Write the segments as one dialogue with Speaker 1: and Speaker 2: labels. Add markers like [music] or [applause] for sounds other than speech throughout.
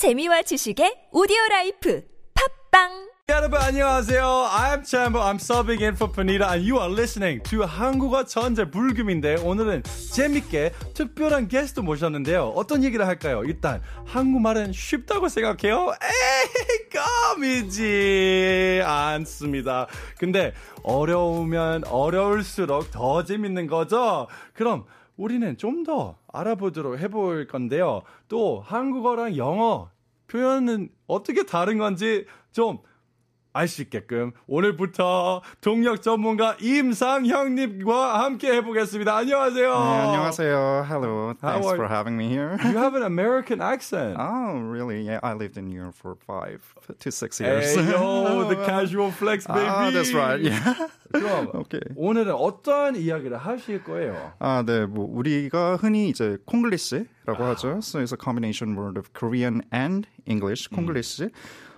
Speaker 1: 재미와 지식의 오디오 라이프 팝빵
Speaker 2: 여러분 안녕하세요. I'm Chambo. I'm subbing in for Panita and you are listening to 한국어 천재 불금인데 오늘은 재밌게 특별한 게스트 모셨는데요. 어떤 얘기를 할까요? 일단 한국말은 쉽다고 생각해요? 에이 껌이지 않습니다. 근데 어려우면 어려울수록 더 재밌는 거죠? 그럼 우리는 좀 더 알아보도록 해볼 건데요. 또 한국어랑 영어 표현은 어떻게 다른 건지 좀 알 수 있게끔 오늘부터 동력 전문가 임상형님과 함께 해보겠습니다. 안녕하세요.
Speaker 3: 네, 안녕하세요. Hello. Thanks for having me here.
Speaker 2: You have an American accent.
Speaker 3: Oh, really? Yeah, I lived in New York for five to six years.
Speaker 2: Hey, yo, the casual flex, baby.
Speaker 3: Ah, that's right. Yeah.
Speaker 2: 그럼
Speaker 3: 오케이.
Speaker 2: 오늘은 어떤 이야기를 하실 거예요?
Speaker 3: 아, 네. 뭐 우리가 흔히 이제 콩글리시라고 하죠. So it's a combination word of Korean and English. 콩글리시.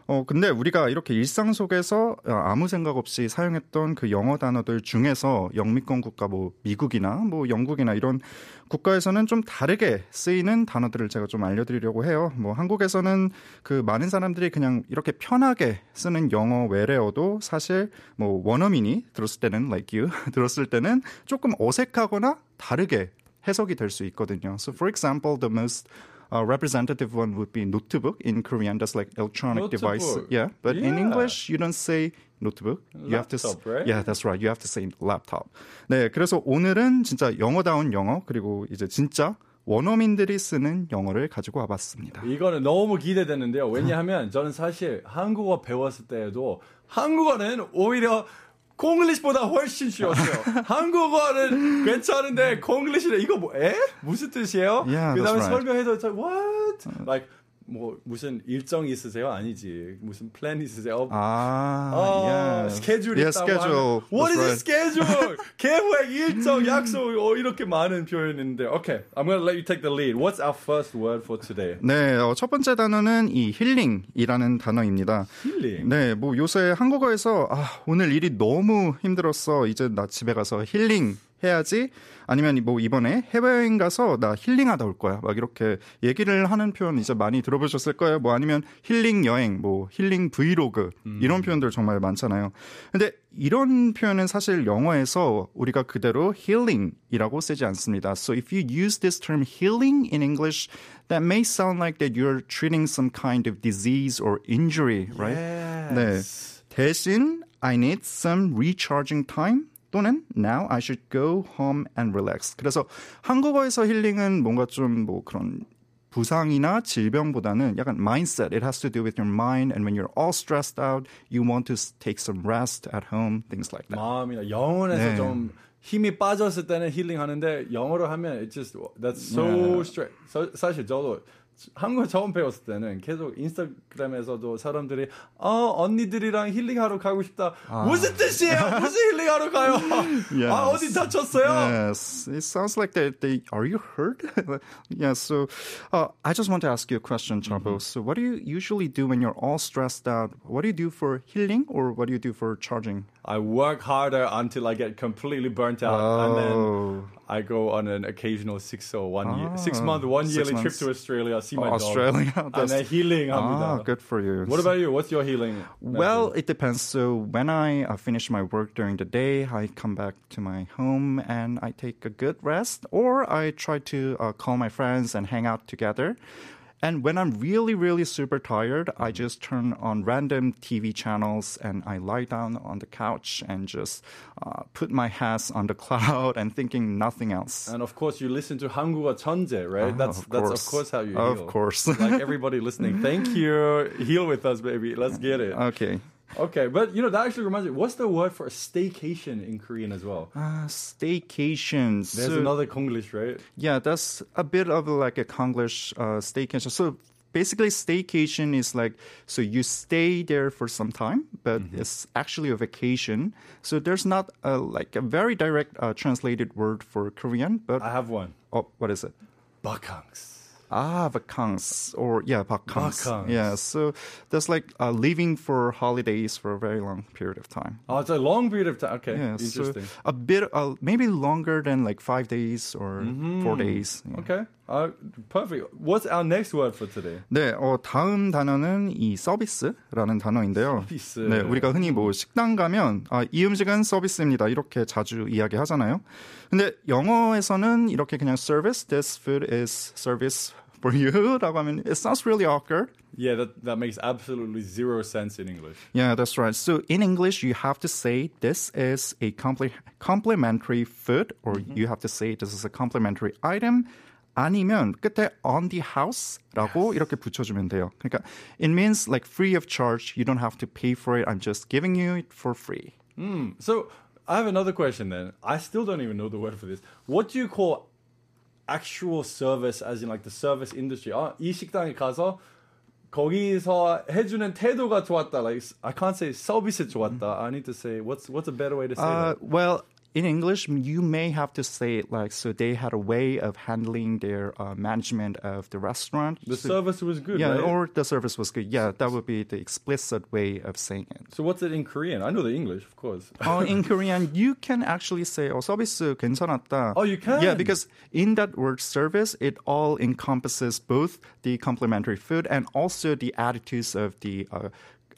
Speaker 3: 어, 근데 우리가 이렇게 일상 속에서 어, 아무 생각 없이 사용했던 그 영어 단어들 중에서 영미권 국가 뭐 미국이나 뭐 영국이나 이런 국가에서는 좀 다르게 쓰이는 단어들을 제가 좀 알려드리려고 해요. 뭐 한국에서는 그 많은 사람들이 그냥 이렇게 편하게 쓰는 영어 외래어도 사실 뭐 원어민이 들었을 때는 like you [laughs] 들었을 때는 조금 어색하거나 다르게 해석이 될 수 있거든요. So for example, the most uh, representative one would be notebook in Korean. That's like electronic device.
Speaker 2: Notebook.
Speaker 3: Yeah, but in
Speaker 2: Yeah.
Speaker 3: English you don't say notebook. You have to s-
Speaker 2: Laptop, right?
Speaker 3: Yeah, that's right. You have to say laptop. 네, 그래서 오늘은 진짜 영어다운 영어 그리고 이제 진짜 원어민들이 쓰는 영어를 가지고 와봤습니다.
Speaker 2: 이거는 너무 기대되는데요. 왜냐하면 저는 사실 한국어 배웠을 때에도 한국어는 오히려 콩글리시보다 훨씬 쉬웠어요. [laughs] 한국어는 괜찮은데 콩글리시는 이거 뭐 에? 무슨 뜻이에요?
Speaker 3: Yeah,
Speaker 2: 그다음에
Speaker 3: right.
Speaker 2: 설명해도 저 what? Like 뭐 무슨 일정 있으세요? 아니지. 무슨 플랜 있으세요?
Speaker 3: 아,
Speaker 2: 어,
Speaker 3: yeah.
Speaker 2: 스케줄
Speaker 3: yeah,
Speaker 2: 있다고
Speaker 3: schedule.
Speaker 2: 하면 What is
Speaker 3: That's right.
Speaker 2: schedule? [laughs] 계획, 일정, 약속 어, 이렇게 많은 표현인데 Okay, I'm gonna let you take the lead. What's our first word for today?
Speaker 3: 네, 어, 첫 번째 단어는 이 힐링이라는 단어입니다.
Speaker 2: 힐링.
Speaker 3: 네, 뭐 요새 한국어에서 아, 오늘 일이 너무 힘들었어. 이제 나 집에 가서 힐링 해야지. 아니면 뭐 이번에 해외여행 가서 나 힐링하다 올 거야. 막 이렇게 얘기를 하는 표현 이제 많이 들어보셨을 거예요. 뭐 아니면 힐링 여행, 뭐 힐링 브이로그 이런 표현들 정말 많잖아요. 근데 이런 표현은 사실 영어에서 우리가 그대로 healing이라고 쓰지 않습니다. So if you use this term healing in English, that may sound like that you're treating some kind of disease or injury, right? 네. 대신 I need some recharging time 또는 now I should go home and relax. 그래서 한국어에서 힐링은 뭔가 좀 뭐 그런 부상이나 질병보다는 약간 mindset. It has to do with your mind and when you're all stressed out, you want to s- take some rest at home, things like that.
Speaker 2: 마음이나 영혼에서
Speaker 3: 네.
Speaker 2: 좀 힘이 빠졌을 때는 힐링하는데 영어로 하면 it just that's so straight. 사- 사실 저도 한국어 처음 배웠을 때는 계속 인스타그램에서도 사람들이 어 언니들이랑 힐링하러 가고 싶다. 무슨 뜻이에요? 무슨 힐링하러 가요? 아 어디 다쳤어요?
Speaker 3: Yes, it sounds like they. they are you hurt? yeah. So, uh, I just want to ask you a question, Chabo. So, what do you usually do when you're all stressed out? What do you do for healing, or what do you do for charging?
Speaker 2: I work harder until I get completely burnt out, oh. and then oh. I go on an occasional six or one oh. year, ah. six month, one
Speaker 3: six
Speaker 2: yearly
Speaker 3: months.
Speaker 2: trip to Australia. See my
Speaker 3: oh,
Speaker 2: dog, Australia,
Speaker 3: and
Speaker 2: then healing. Oh,
Speaker 3: good for you.
Speaker 2: What about you? What's your healing?
Speaker 3: Well, method? it depends. So when I uh, finish my work during the day, I come back to my home and I take a good rest, or I try to uh, call my friends and hang out together. And when I'm really, really super tired, I just turn on random TV channels and I lie down on the couch and just uh, put my hands on the [laughs] cloud and thinking nothing else.
Speaker 2: And of course, you listen to Hangu Chonje, right?
Speaker 3: Ah,
Speaker 2: that's
Speaker 3: of
Speaker 2: that's of
Speaker 3: course
Speaker 2: how you heal.
Speaker 3: Of course,
Speaker 2: like [laughs] everybody listening, thank you. Heal with us, baby. Let's get it.
Speaker 3: Okay.
Speaker 2: Okay, but you know that actually reminds me. What's the word for a staycation in Korean as well?
Speaker 3: Uh, staycations.
Speaker 2: There's
Speaker 3: So-
Speaker 2: another Konglish, right?
Speaker 3: Yeah, that's a bit of like a Konglish uh, staycation. So basically, staycation is like so you stay there for some time, but it's actually a vacation. So there's not a, like a very direct uh, translated word for Korean, but
Speaker 2: I have one.
Speaker 3: oh, what is it?
Speaker 2: Bakangs.
Speaker 3: Ah, vacances or yeah, vacances.
Speaker 2: Vacances.
Speaker 3: Yeah, so that's like uh, leaving for holidays for a very long period of time.
Speaker 2: Oh, it's a long period of time. Okay,
Speaker 3: Yeah, so
Speaker 2: interesting.
Speaker 3: a bit, uh, maybe longer than like five days or four days. Yeah.
Speaker 2: Okay. Uh, perfect. What's our next word for today?
Speaker 3: 네, 어, 다음 단어는 이 서비스라는 단어인데요.
Speaker 2: 서비스.
Speaker 3: 네, 우리가 흔히 뭐 식당 가면 아, 이 음식은 서비스입니다. 이렇게 자주 이야기하잖아요. 근데 영어에서는 이렇게 그냥 service, this food is service for you라고 [laughs] 하면 it sounds really awkward.
Speaker 2: Yeah, that, that makes absolutely zero sense in English.
Speaker 3: Yeah, that's right. So in English, you have to say this is a compli- complimentary food, or you have to say this is a complimentary item. 아니면 끝에 on the house라고 이렇게 붙여주면 돼요. 그러니까 it means like free of charge. You don't have to pay for it. I'm just giving you it for free.
Speaker 2: So I have another question then. I still don't even know the word for this. What do you call actual service, as in like the service industry? 아, 이 식당에 가서 거기서 해주는 태도가 좋았다. Like I can't say 서비스 좋았다. I need to say what's what's a better way to say
Speaker 3: Uh,
Speaker 2: that?
Speaker 3: well, in English, you may have to say it like so. They had a way of handling their uh, management of the restaurant.
Speaker 2: The
Speaker 3: So-
Speaker 2: service was good,
Speaker 3: yeah,
Speaker 2: right?
Speaker 3: or the service was good. Yeah, that would be the explicit way of saying it.
Speaker 2: so what's it in Korean? I know the English, of course. [laughs]
Speaker 3: uh, in Korean, you can actually say, "Oh, 서비스 괜찮았다."
Speaker 2: Oh, you can?
Speaker 3: Yeah, because in that word "service," it all encompasses both the complimentary food and also the attitudes of the uh,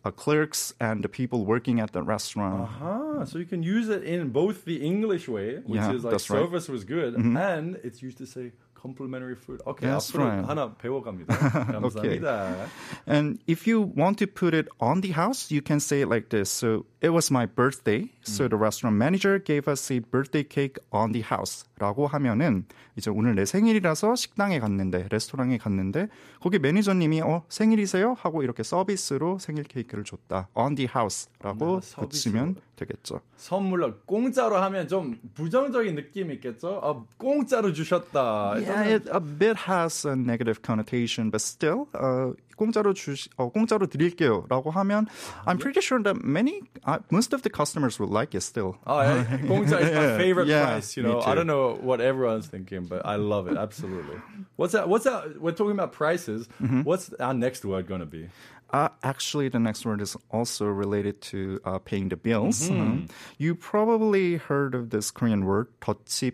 Speaker 3: uh, clerks and the people working at the restaurant.
Speaker 2: Ah, so you can use it in both the English way, which
Speaker 3: Yeah,
Speaker 2: is like
Speaker 3: that's right.
Speaker 2: service was good, and it's used to say complimentary food. Okay,
Speaker 3: That's
Speaker 2: 앞으로
Speaker 3: right.
Speaker 2: 하나 배워갑니다. 감사합니다. [laughs]
Speaker 3: And if you want to put it on the house, you can say it like this. So it was my birthday. So the restaurant manager gave us a birthday cake on the house. 라고 하면은 이제 오늘 내 생일이라서 식당에 갔는데 레스토랑에 갔는데 거기 매니저님이 어 생일이세요? 하고 이렇게 서비스로 생일 케이크를 줬다. on the house라고
Speaker 2: 아.
Speaker 3: 붙이면 되겠죠.
Speaker 2: 선물로 공짜로 하면 좀 부정적인 느낌이 있겠죠? 아, 공짜로 주셨다.
Speaker 3: Yeah, it a bit has a negative connotation, but still, uh, 공짜로 주시, 어, 공짜로 드릴게요라고 하면, I'm pretty sure that many, uh, most of the customers will like it still.
Speaker 2: Oh, [laughs] yeah. 공짜 is my favorite
Speaker 3: Yeah,
Speaker 2: price. You
Speaker 3: me
Speaker 2: know, I
Speaker 3: too.
Speaker 2: don't know what everyone's thinking, but I love it absolutely. What's that? What's that? We're talking about prices.
Speaker 3: Mm-hmm.
Speaker 2: What's our next word going to be?
Speaker 3: Uh, actually, the next word is also related to uh, paying the bills. Um, you probably heard of this Korean word, 더치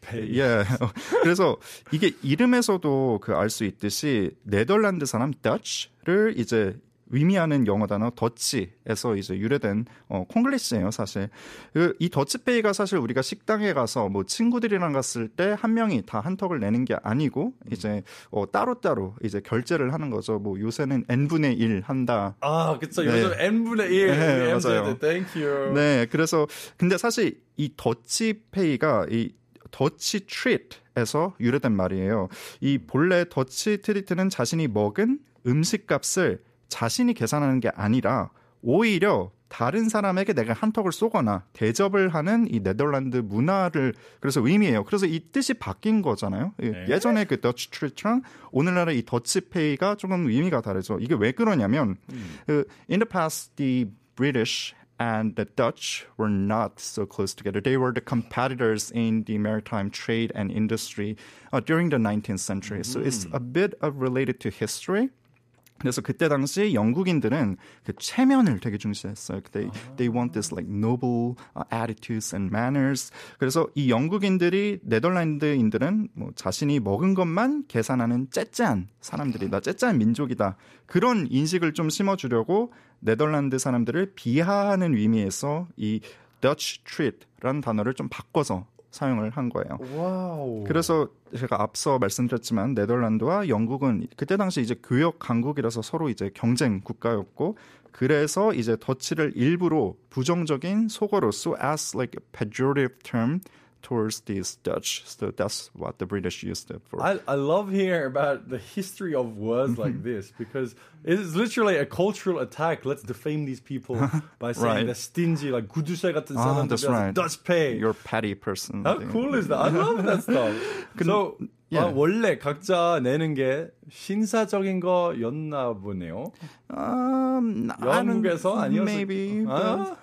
Speaker 2: Pay.
Speaker 3: 예. [laughs] 그래서 이게 이름에서도 그 알 수 있듯이 네덜란드 사람 Dutch를 이제 의미하는 영어 단어 더치에서 이제 유래된 어 콩글리시예요, 사실. 그, 이 더치페이가 사실 우리가 식당에 가서 뭐 친구들이랑 갔을 때 한 명이 다 한 턱을 내는 게 아니고 이제 어 따로따로 이제 결제를 하는 거죠. 뭐 요새는 n분의 1 한다.
Speaker 2: 아, 그쵸.
Speaker 3: 네.
Speaker 2: 요즘 n분의 1.
Speaker 3: 네,
Speaker 2: M
Speaker 3: 맞아요.
Speaker 2: you.
Speaker 3: 네, 그래서 근데 사실 이 더치페이가 이 더치 트릿에서 유래된 말이에요. 이 본래 더치 트리트는 자신이 먹은 음식값을 자신이 계산하는 게 아니라 오히려 다른 사람에게 내가 한턱을 쏘거나 대접을 하는 이 네덜란드 문화를 그래서 의미해요. 그래서 이 뜻이 바뀐 거잖아요. 예,
Speaker 2: 네.
Speaker 3: 예전에 그 더치 트리트랑 오늘날의 이 더치페이가 조금 의미가 다르죠. 이게 왜 그러냐면 그 in the past the British and the Dutch were not so close together. They were the competitors in the maritime trade and industry uh, during the 19th century. So it's a bit of related to history. 그래서 그때 당시 영국인들은 그 체면을 되게 중시했어요. They, they want this like noble uh, attitudes and manners. 그래서 이 영국인들이 네덜란드인들은 뭐 자신이 먹은 것만 계산하는 째째한 사람들이다. 째째한 민족이다. 그런 인식을 좀 심어주려고 네덜란드 사람들을 비하하는 의미에서 이 Dutch treat라는 단어를 좀 바꿔서 사용을 한 거예요.
Speaker 2: 와우.
Speaker 3: 그래서 제가 앞서 말씀드렸지만 네덜란드와 영국은 그때 당시 이제 교역 강국이라서 서로 이제 경쟁 국가였고 그래서 이제 더치를 일부러 부정적인 속어로 so as like a pejorative term towards these Dutch. So that's what the British used it for.
Speaker 2: I, I love hearing about the history of words like this because it is literally a cultural attack. Let's defame these people [laughs] by saying
Speaker 3: Right.
Speaker 2: they're stingy, like 구두쇠 같은
Speaker 3: Ah,
Speaker 2: 사람들.
Speaker 3: that's right.
Speaker 2: Dutch pay.
Speaker 3: You're a petty person.
Speaker 2: How cool is that? I love that [laughs] stuff. so
Speaker 3: yeah.
Speaker 2: 아, 원래 각자 내는 게 신사적인 거였나 보네요.
Speaker 3: Um, I don't-
Speaker 2: 영국에서 아니었을
Speaker 3: maybe.
Speaker 2: 아?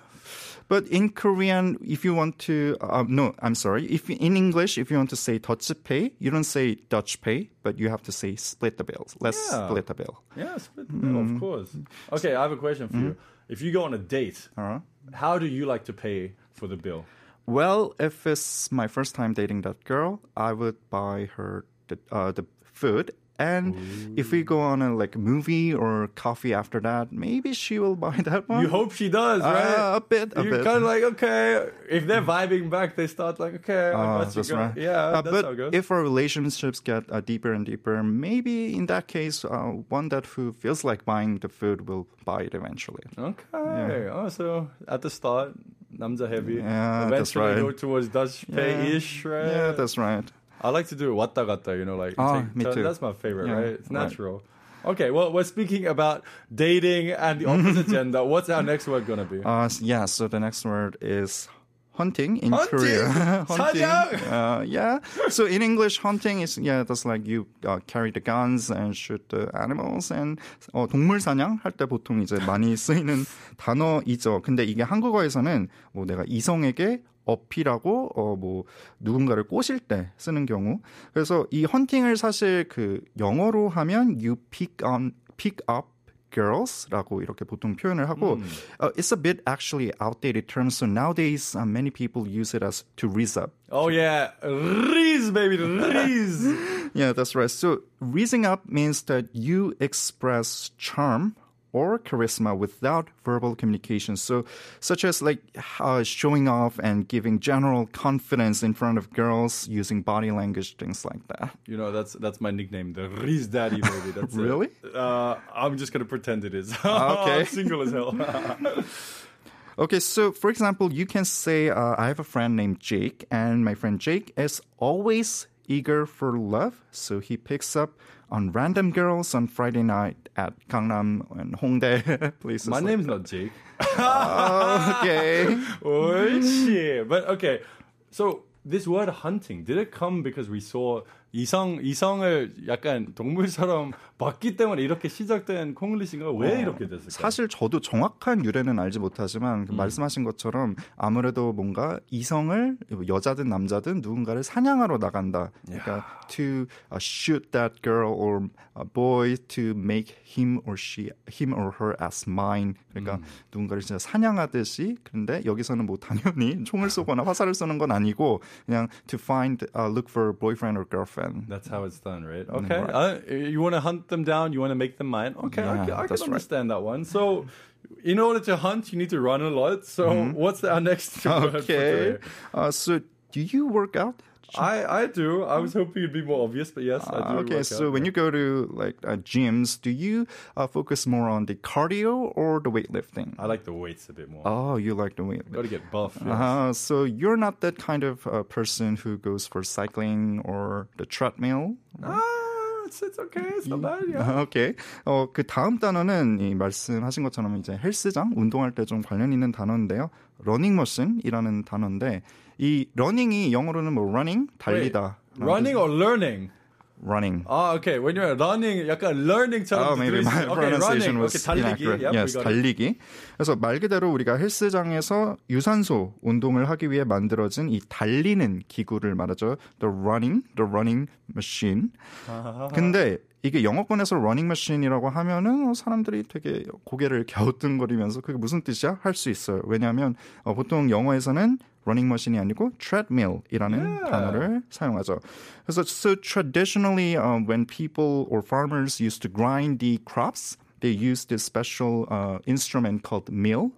Speaker 3: But in Korean, if you want to, uh, no, I'm sorry. If in English, if you want to say Dutch pay, you don't say Dutch pay, but you have to say split the bills. Let's
Speaker 2: Yeah.
Speaker 3: split the bill.
Speaker 2: Yeah, split the bill, of course. Okay, I have a question for you. If you go on a date,
Speaker 3: Uh-huh.
Speaker 2: how do you like to pay for the bill?
Speaker 3: Well, if it's my first time dating that girl, I would buy her the uh, the food. And if we go on a like movie or coffee after that, maybe she will [laughs] buy that one.
Speaker 2: You hope she does, right?
Speaker 3: Uh, a bit, a
Speaker 2: You're
Speaker 3: bit.
Speaker 2: kind of like, okay, if they're vibing back, they start like, okay, you
Speaker 3: that's right.
Speaker 2: Yeah,
Speaker 3: Uh,
Speaker 2: that's
Speaker 3: but
Speaker 2: how it goes.
Speaker 3: if our relationships get uh, deeper and deeper, maybe in that case, uh, one that who feels like buying the food will buy it eventually.
Speaker 2: Okay. Oh, so at the start, nam자 heavy.
Speaker 3: Yeah, that's
Speaker 2: Eventually
Speaker 3: right.
Speaker 2: go towards Dutch pay-ish, right?
Speaker 3: Yeah, that's right.
Speaker 2: I like to do it 왔다 갔다, you know, like
Speaker 3: Ah,
Speaker 2: take
Speaker 3: me
Speaker 2: turn-
Speaker 3: too.
Speaker 2: That's my favorite,
Speaker 3: Yeah,
Speaker 2: right? It's
Speaker 3: right.
Speaker 2: natural. Okay, well, we're speaking about dating and the opposite [laughs] gender. What's our next word gonna be?
Speaker 3: Uh, s- yeah, so the next word is hunting in
Speaker 2: Hunting?
Speaker 3: Korea. [laughs]
Speaker 2: 사냥?
Speaker 3: Uh, yeah. So in English, hunting is yeah, that's like you uh, carry the guns and shoot the animals. And 어, 동물 사냥 할 때 보통 이제 많이 쓰이는 단어이죠. 근데 이게 한국어에서는 뭐 내가 이성에게 어필하고 어 뭐 누군가를 꼬실 때 쓰는 경우. 그래서 이 헌팅을 사실 그 영어로 하면 you pick on pick up girls라고 이렇게 보통 표현을 하고 uh, it's a bit actually outdated term so nowadays uh, many people use it as to raise up
Speaker 2: Oh yeah, Riz, baby, Riz.
Speaker 3: yeah that's right so raising up means that you express charm or charisma without verbal communication so such as like uh, showing off and giving general confidence in front of girls using body language things like that
Speaker 2: You know, that's that's my nickname, the Rizz Daddy, baby. That's it.
Speaker 3: Really?
Speaker 2: Uh, I'm just gonna pretend it is. [laughs]
Speaker 3: Okay.
Speaker 2: I'm single as hell. [laughs]
Speaker 3: Okay, so for example, you can say, uh, I have a friend named Jake, and my friend Jake is always eager for love. So he picks up on random girls on Friday night at Gangnam and Hongdae [laughs] places.
Speaker 2: my
Speaker 3: like-
Speaker 2: name's not Jake.
Speaker 3: okay. [laughs]
Speaker 2: 옳지. But okay, so this word hunting did it come because we saw 이성 이성을 약간 동물처럼 봤기 때문에 이렇게 시작된 콩글리시가 왜 이렇게 됐을까?
Speaker 3: 사실 저도 정확한 유래는 알지 못하지만 그
Speaker 2: 음.
Speaker 3: 말씀하신 것처럼 아무래도 뭔가 이성을 여자든 남자든 누군가를 사냥하러 나간다. 그러니까 to uh, shoot that girl or boy to make him or she him or her as mine. 그러니까
Speaker 2: 음.
Speaker 3: 누군가를 진짜 사냥하듯이 그런데 여기서는 뭐 당연히 총을 쏘거나 화살을 쏘는 건 아니고 그냥 to find uh, look for boyfriend or girlfriend.
Speaker 2: That's how it's done, right? Okay. Uh, you want to hunt them down. You want to make them mine. Okay, I,
Speaker 3: Yeah,
Speaker 2: can- I can
Speaker 3: that's right.
Speaker 2: understand that one. So, in order to hunt, you need to run a lot. So, what's our next [laughs]
Speaker 3: Mm-hmm. Okay.
Speaker 2: today?
Speaker 3: Uh, so do you work out?
Speaker 2: I I do. I was hoping it'd be more obvious, but yes, I do.
Speaker 3: Ah, okay, so
Speaker 2: out,
Speaker 3: when you go to like uh, gyms, do you uh, focus more on the cardio or the weightlifting?
Speaker 2: I like the weights a bit more.
Speaker 3: Oh, you like the
Speaker 2: Got
Speaker 3: weightlifting.
Speaker 2: to get buff. yes.
Speaker 3: Uh, so you're not that kind of uh, person who goes for cycling or the treadmill.
Speaker 2: Ah, it's okay. It's not bad. Yeah.
Speaker 3: 오케이. 어, 그 다음 단어는 이 말씀하신 것처럼 이제 헬스장, 운동할 때 좀 관련 있는 단어인데요. 러닝머신이라는 단어인데 이 러닝이 영어로는 뭐 running, 달리다.
Speaker 2: Running or learning?
Speaker 3: Running.
Speaker 2: Ah, okay. When you're running, 약간 learning처럼
Speaker 3: Oh, maybe my
Speaker 2: okay,
Speaker 3: pronunciation
Speaker 2: running.
Speaker 3: was
Speaker 2: okay, 달리기.
Speaker 3: inaccurate.
Speaker 2: Yep,
Speaker 3: yes. 달리기. 그래서 말 그대로 우리가 헬스장에서 유산소 운동을 하기 위해 만들어진 이 달리는 기구를 말하죠. The running, the running machine. 근데 이게 영어권에서 running machine이라고 하면은 어, 사람들이 되게 고개를 갸우뚱거리면서 그게 무슨 뜻이야? 할 수 있어요. 왜냐하면 어, 보통 영어에서는 running machine이 아니고 treadmill이라는
Speaker 2: Yeah.
Speaker 3: 단어를 사용하죠. 그래서 so traditionally um, when people or farmers used to grind the crops, they used this special uh, instrument called mill.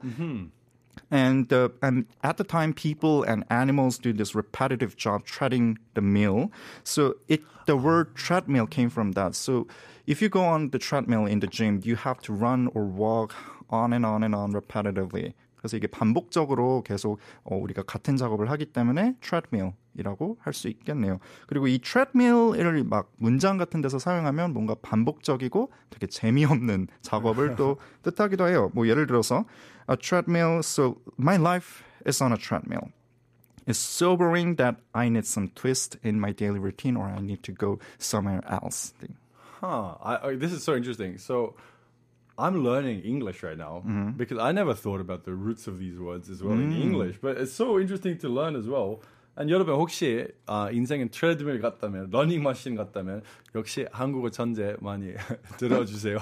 Speaker 3: And, uh, and at the time, people and animals do this repetitive job treading the mill. So it the word treadmill came from that. So if you go on the treadmill in the gym, you have to run or walk on and on and on repetitively. 그래서 이게 반복적으로 계속 어, 우리가 같은 작업을 하기 때문에 treadmill이라고 할 수 있겠네요. 그리고 이 treadmill을 막 문장 같은 데서 사용하면 뭔가 반복적이고 되게 재미없는 작업을 또 뜻하기도 해요. 뭐 예를 들어서 a treadmill. So my life is on a treadmill. It's so boring that I need some twist in my daily routine or I need to go somewhere else.
Speaker 2: Huh. I, I, this is so interesting. So I'm learning English right now because I never thought about the roots of these words as well in English. But it's so interesting to learn as well. And 여러분 혹시 아, 인생은 트레드밀 같다면 러닝머신 같다면 역시 한국어 천재 많이 [laughs] 들어주세요.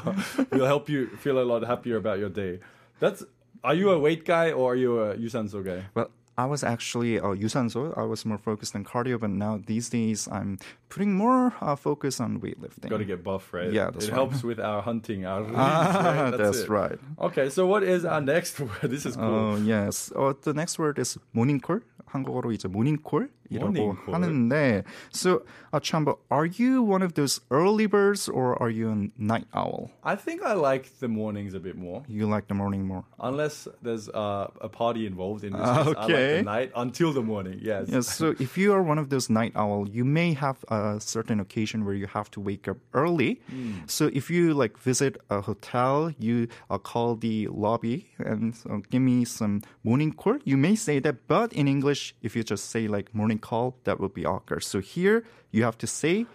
Speaker 2: Will help you feel a lot happier about your day. That's are you a weight guy or are you a 유산소 guy?
Speaker 3: Well, I was actually uh, 유산소. I was more focused on cardio, but now these days I'm putting more uh, focus on weightlifting.
Speaker 2: Got to get buff, right?
Speaker 3: Yeah, that's
Speaker 2: it
Speaker 3: right.
Speaker 2: helps with our hunting, our release, [laughs]
Speaker 3: Ah,
Speaker 2: right?
Speaker 3: that's
Speaker 2: it.
Speaker 3: right.
Speaker 2: Okay, so what is our next word? [laughs] This is cool.
Speaker 3: Oh yes. Uh, the next word is morning call. 한국어로 이제 morning call이라고
Speaker 2: Morning call.
Speaker 3: 하는데, so uh, Chamba, are you one of those early birds or are you a night owl?
Speaker 2: I think I like the mornings a bit more.
Speaker 3: You like the morning more?
Speaker 2: Unless there's uh, a party involved in this
Speaker 3: Ah,
Speaker 2: case, I like
Speaker 3: okay.
Speaker 2: the night until the morning. Yes.
Speaker 3: Yes. So if you are one of those night owl, you may have a certain occasion where you have to wake up early. So if you like visit a hotel, you uh, call the lobby and uh, give me some morning call. You may say that, but in English, if you just say like morning call, that would be awkward. So here you have to say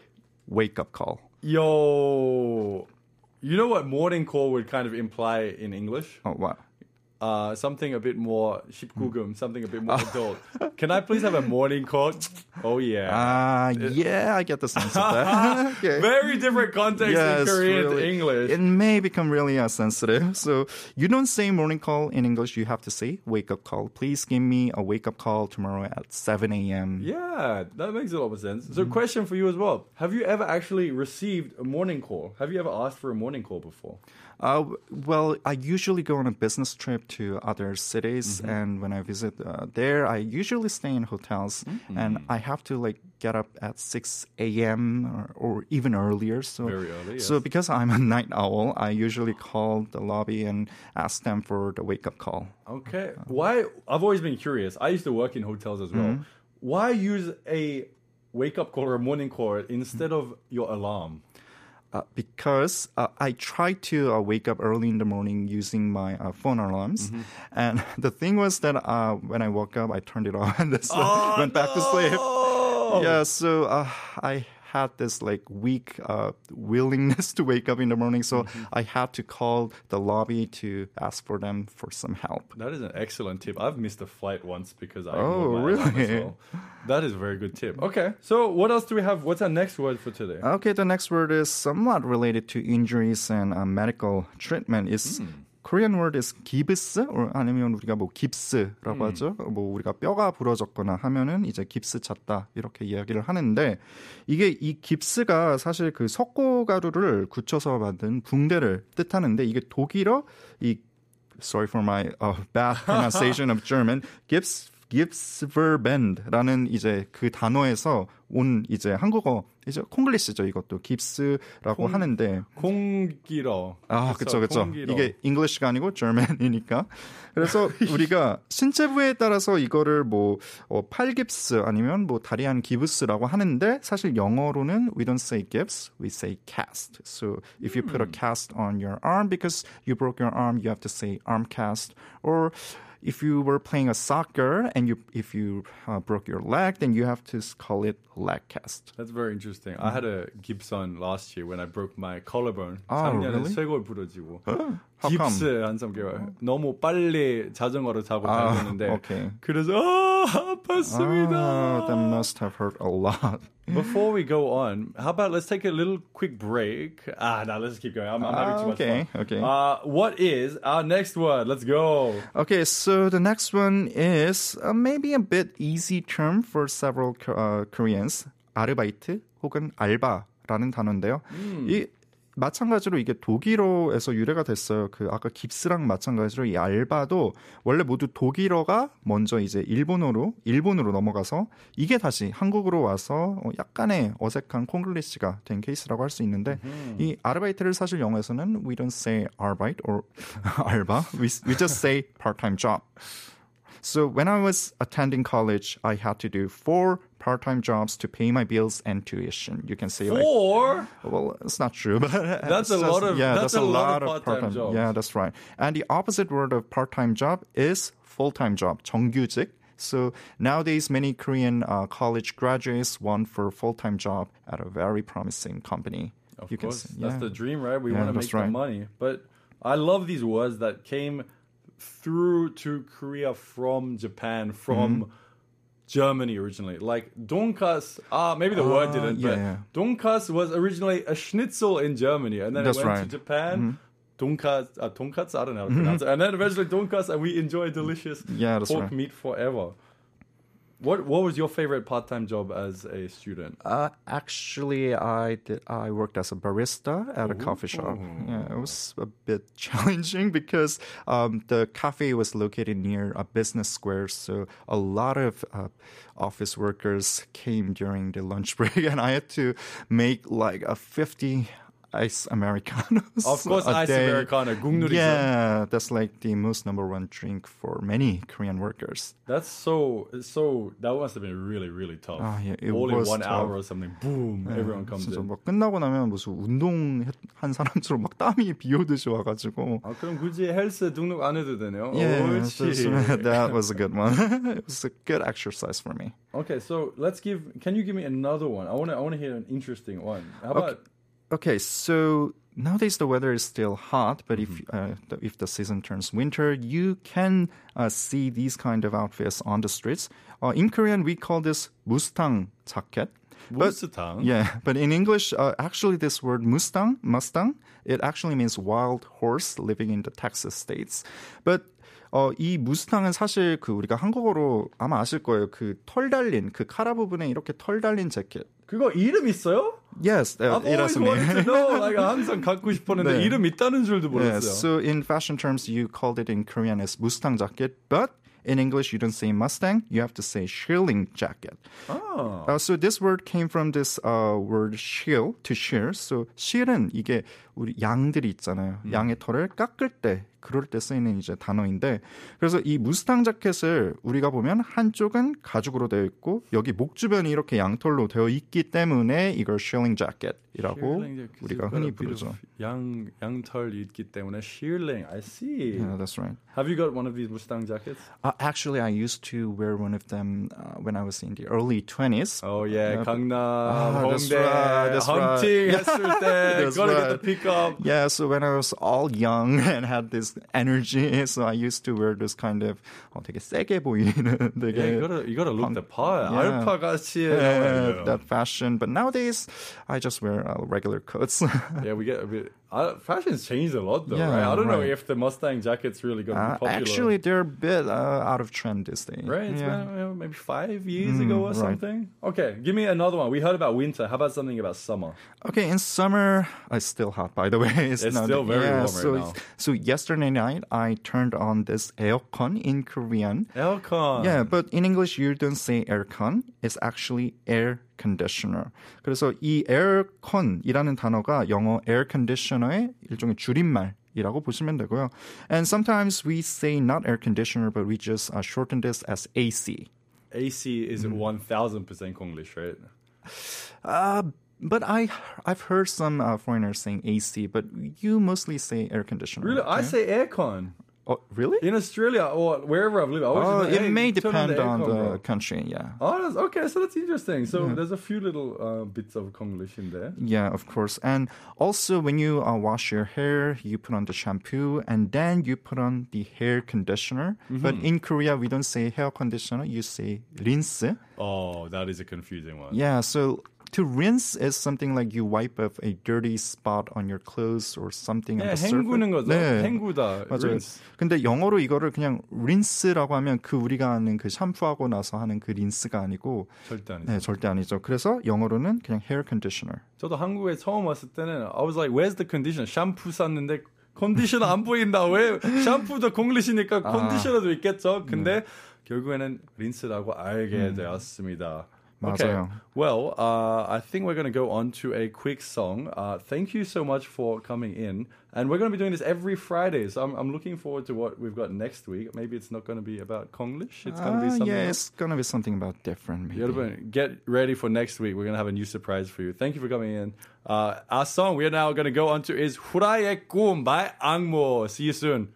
Speaker 3: wake up call.
Speaker 2: Yo, you know what morning call would kind of imply in English?
Speaker 3: Oh wow.
Speaker 2: Uh, something a bit more shipgugum, something a bit more
Speaker 3: Ah.
Speaker 2: adult. Can I please have a morning call? Oh yeah.
Speaker 3: Ah, yeah, I get the sense of that. [laughs] okay.
Speaker 2: Very different context in Korean to
Speaker 3: really.
Speaker 2: English.
Speaker 3: It may become really uh, sensitive. So you don't say morning call in English. You have to say wake up call. Please give me a wake up call tomorrow at 7 a.m.
Speaker 2: Yeah, that makes a lot of sense. So,
Speaker 3: Mm-hmm.
Speaker 2: question for you as well: Have you ever actually received a morning call? Have you ever asked for a morning call before?
Speaker 3: Uh, well, I usually go on a business trip to other cities,
Speaker 2: Mm-hmm.
Speaker 3: and when I visit uh, there, I usually stay in hotels,
Speaker 2: Mm-hmm.
Speaker 3: and I have to like get up at 6 a.m. Or, or even earlier. So,
Speaker 2: Very early,
Speaker 3: So because I'm a [laughs] night owl, I usually call the lobby and ask them for the wake up call.
Speaker 2: Okay. Why? I've always been curious. I used to work in hotels as well.
Speaker 3: Mm-hmm.
Speaker 2: Why use a wake up call or a morning call instead of your alarm?
Speaker 3: Uh, because uh, I try to uh, wake up early in the morning using my uh, phone alarms,
Speaker 2: Mm-hmm.
Speaker 3: and [laughs] the thing was that uh, when I woke up, I turned it [laughs] on and just
Speaker 2: Oh,
Speaker 3: went back to sleep. Yeah, so uh, I had this like weak uh, willingness [laughs] to wake up in the morning, so
Speaker 2: Mm-hmm.
Speaker 3: I had to call the lobby to ask for them for some help.
Speaker 2: That is an excellent tip. I've missed a flight once because I
Speaker 3: Oh, really?
Speaker 2: well. That is a very good tip. Okay. So what else do we have? What's our next word for today?
Speaker 3: Okay, the next word is somewhat related to injuries and uh, medical treatment. Is Korean word is 기브스 or 아니면 우리가 뭐 깁스라고 하죠. 뭐 우리가 뼈가 부러졌거나 하면은 이제 깁스 찼다 이렇게 이야기를 하는데 이게 이 깁스가 사실 그 석고 가루를 굳혀서 만든 붕대를 뜻하는데 이게 독일어 이 sorry for my uh, bad pronunciation of German gips gipsverband라는 이제 그 단어에서 온 이제 한국어 이제 콩글리시죠 이것도 깁스라고 하는데
Speaker 2: 공기러.
Speaker 3: 아, 그쵸, 그쵸. 이게 English가 아니고 German이니까. 그래서 우리가 신체 부위에 따라서 이거를 뭐, 어, 팔 깁스 아니면 뭐 다리 안 기브스라고 하는데 사실 영어로는 we don't say gips, we say cast. So if you put a cast on your arm because you broke your arm, you have to say arm cast. Or if you were playing a soccer and you if you uh, broke your leg, then you have to call it leg cast.
Speaker 2: That's very interesting. I had a Gibson last year when I broke my collarbone.
Speaker 3: Ah,
Speaker 2: 작년에
Speaker 3: really?
Speaker 2: 쇄골 부러지고.
Speaker 3: How come?
Speaker 2: 깁스 한 3개월. 너무 빨리 자전거를 타고
Speaker 3: 아,
Speaker 2: 다녔는데.
Speaker 3: okay.
Speaker 2: 그래서 아, 아팠습니다.
Speaker 3: Ah, that must have hurt a lot. [laughs]
Speaker 2: Before we go on, how about let's take a little quick break? Ah, now let's keep going. I'm, I'm having
Speaker 3: Ah,
Speaker 2: too much
Speaker 3: okay,
Speaker 2: fun.
Speaker 3: okay.
Speaker 2: Uh, what is our next word? Let's go.
Speaker 3: Okay, so the next one is uh, maybe a bit easy term for several uh, Koreans. 아르바이트 혹은 알바라는 단어인데요. 이 마찬가지로 이게 독일어에서 유래가 됐어요. 그 아까 깁스랑 마찬가지로 이 알바도 원래 모두 독일어가 먼저 이제 일본어로 일본으로 넘어가서 이게 다시 한국으로 와서 어, 약간의 어색한 콩글리시가 된 케이스라고 할 수 있는데 이 아르바이트를 사실 영어에서는 we don't say arbeit or [laughs] 알바 we, we just say part-time job. So when I was attending college, I had to do four part-time jobs to pay my bills and tuition. You can say like
Speaker 2: Or
Speaker 3: well, it's not true, but [laughs]
Speaker 2: That's
Speaker 3: it's
Speaker 2: a lot of-
Speaker 3: yeah,
Speaker 2: that's
Speaker 3: that's,
Speaker 2: a lot of part-time jobs.
Speaker 3: Yeah, that's right. And the opposite word of part-time job is full-time job, 정규직. So nowadays, many Korean uh, college graduates want for full-time job at a very promising company.
Speaker 2: Of
Speaker 3: You can
Speaker 2: course,
Speaker 3: say-
Speaker 2: that's
Speaker 3: yeah.
Speaker 2: the dream, right? We
Speaker 3: Yeah,
Speaker 2: want to make
Speaker 3: that's
Speaker 2: the
Speaker 3: right.
Speaker 2: money. But I love these words that came through to Korea from Japan, from
Speaker 3: Mm-hmm.
Speaker 2: Germany originally. Like donkas, ah, maybe the word
Speaker 3: Ah,
Speaker 2: didn't,
Speaker 3: yeah,
Speaker 2: but
Speaker 3: yeah.
Speaker 2: donkas was originally a schnitzel in Germany, and then
Speaker 3: That's
Speaker 2: it went
Speaker 3: right. Mm-hmm.
Speaker 2: to Japan. Donkas, uh, I don't know how to pronounce it. And then eventually donkas, and we enjoy delicious
Speaker 3: Yeah,
Speaker 2: pork
Speaker 3: right.
Speaker 2: meat forever. What What was your favorite part time job as a student?
Speaker 3: Uh, actually, I did. I worked as a barista at a coffee shop. Yeah, it was a bit [laughs] challenging because um, the cafe was located near a business square, so a lot of uh, office workers came during the lunch [laughs] break, and I had to make like a fifty ice americanos.
Speaker 2: Of course,
Speaker 3: a
Speaker 2: ice
Speaker 3: day.
Speaker 2: americano, 국룰이죠.
Speaker 3: Yeah, that's like the most number one drink for many Korean workers.
Speaker 2: That's so so. That must have been really really tough.
Speaker 3: Ah, yeah, it
Speaker 2: Only
Speaker 3: was
Speaker 2: one
Speaker 3: tough.
Speaker 2: hour or something. Boom! Everyone comes
Speaker 3: 진짜
Speaker 2: in.
Speaker 3: 막 끝나고 나면 무슨 운동한 사람처럼 막 땀이 비오듯이 와가지고.
Speaker 2: 아, 그럼 굳이 헬스 등록 안 해도 되네요.
Speaker 3: Yeah, [laughs]
Speaker 2: 옳지.
Speaker 3: so that was a good one. [laughs] it was a good exercise for me.
Speaker 2: Okay, so let's give. Can you give me another one? I want to. I want to hear an interesting one. How about?
Speaker 3: Okay, so nowadays the weather is still hot, but if uh, the, if the season turns winter, you can uh, see these kind of outfits on the streets. Uh, in Korean, we call this mustang jacket. But-
Speaker 2: Mustang?
Speaker 3: Yeah, [laughs] but in English, uh, actually, this word Mustang, Mustang, it actually means wild horse living in the Texas states. But 어, 이 무스탕은 사실 그 우리가 한국어로 아마 아실 거예요. 그 털 달린 그 카라 부분에 이렇게 털 달린 재킷.
Speaker 2: 그거 이름 있어요?
Speaker 3: Yes, uh,
Speaker 2: I've always wanted to know. [laughs] Like, 항상 갖고 싶었는데
Speaker 3: 네.
Speaker 2: 이름 있다는 줄도 몰랐어요.
Speaker 3: Yes, so in fashion terms, you called it in Korean as mustang jacket, but in English, you don't say Mustang, you have to say shearling jacket.
Speaker 2: Oh.
Speaker 3: Uh, so this word came from this uh, word shill, to shear. So shear은 이게 우리 양들이 있잖아요. 음. 양의 털을 깎을 때 그럴 때 쓰이는 이제 단어인데, 그래서 이 무스탕 자켓을 우리가 보면 한쪽은 가죽으로 되어 있고, 여기 목 주변이 이렇게 양털로 되어 있기 때문에 이걸 shearling jacket이라고. 우리가 흔히 부르죠.
Speaker 2: 양 양털 있기 때문에 shearling. I see.
Speaker 3: Yeah, that's right.
Speaker 2: Have you got one of these Mustang jackets?
Speaker 3: Uh, actually, I used to wear one of them uh, when I was in the early 20s.
Speaker 2: Oh yeah,
Speaker 3: but-
Speaker 2: 강남,
Speaker 3: Ah,
Speaker 2: 홍대,
Speaker 3: right, that's
Speaker 2: hunting
Speaker 3: right.
Speaker 2: 했을 때 gotta get the
Speaker 3: right.
Speaker 2: pickup.
Speaker 3: Yeah, so when I was all young and had this energy, [laughs] so I used to wear this kind of 어, 되게 세게 보이는 [laughs] 되게
Speaker 2: Yeah, you gotta you gotta look the part.
Speaker 3: Yeah.
Speaker 2: 알파 같이.
Speaker 3: yeah, that fashion. But nowadays, I just wear uh, regular coats. [laughs]
Speaker 2: Yeah, we get a bit. uh, fashion's changed a lot though,
Speaker 3: Yeah,
Speaker 2: right? I don't know if the Mustang jacket's really gonna
Speaker 3: Uh,
Speaker 2: be popular.
Speaker 3: actually, they're a bit uh, out of trend these days.
Speaker 2: Right, it's
Speaker 3: yeah.
Speaker 2: been you know, maybe five years ago or
Speaker 3: right.
Speaker 2: something. Okay, give me another one. We heard about winter. How about something about summer?
Speaker 3: Okay, in summer, it's still hot, by the way. [laughs] It's,
Speaker 2: It's
Speaker 3: not,
Speaker 2: still very
Speaker 3: yeah,
Speaker 2: warm right
Speaker 3: so,
Speaker 2: now.
Speaker 3: So yesterday night, I turned on this aircon in Korean.
Speaker 2: Aircon.
Speaker 3: Yeah, but in English, you don't say aircon. It's actually air conditioner. 그래서 이 aircon이라는 단어가 영어 air conditioner의 일종의 줄임말이라고 보시면 되고요. And sometimes we say not air conditioner, but we just uh, shorten this as AC.
Speaker 2: AC is
Speaker 3: Mm.
Speaker 2: one thousand percent Konglish, right?
Speaker 3: Uh, but I, I've heard some uh, foreigners saying AC, but you mostly say air conditioner.
Speaker 2: Really, I
Speaker 3: okay?
Speaker 2: say aircon.
Speaker 3: Oh, really?
Speaker 2: In Australia or wherever I've lived, I always
Speaker 3: Oh, it
Speaker 2: hey,
Speaker 3: may
Speaker 2: turn on
Speaker 3: depend on the country. Yeah.
Speaker 2: Oh, that's, okay, so that's interesting. So there's a few little uh, bits of Konglish in there.
Speaker 3: Yeah, of course. And also, when you uh, wash your hair, you put on the shampoo and then you put on the hair conditioner. But
Speaker 2: Mm-hmm.
Speaker 3: in Korea, we don't say hair conditioner, you say rinse.
Speaker 2: Oh, that is a confusing one.
Speaker 3: Yeah, so to rinse is something like you wipe off a dirty spot on your clothes or something on
Speaker 2: Yeah,
Speaker 3: the surface.
Speaker 2: 헹구는 거죠.
Speaker 3: 네.
Speaker 2: 헹구다.
Speaker 3: 맞아요.
Speaker 2: rinse.
Speaker 3: 근데 영어로 이거를 그냥 rinse라고 하면 그 우리가 하는 그 샴푸하고 나서 하는 그 린스가 아니고
Speaker 2: 절대 아니죠.
Speaker 3: 네, 절대 아니죠. 그래서 영어로는 그냥 hair conditioner.
Speaker 2: 저도 한국에 처음 왔을 때는 I was like, where's the conditioner? 샴푸 샀는데 컨디셔너 안 보인다. 왜 샴푸도 공리시니까 컨디셔너도 있겠죠. 근데 결국에는 린스라고 알게 되었습니다.
Speaker 3: 맞아요. Okay.
Speaker 2: Well, uh, I think we're going to go on to a quick song. Uh, thank you so much for coming in. And we're going to be doing this every Friday. So I'm, I'm looking forward to what we've got next week. Maybe it's not going to be about Konglish. It's going to be
Speaker 3: ah,
Speaker 2: something.
Speaker 3: Yeah, it's going to be something about different. Maybe.
Speaker 2: 여러분, get ready for next week. We're going to have a new surprise for you. Thank you for coming in. Uh, our song we are now going to go on to is 후라이의 꿈 by AKMU. See you soon.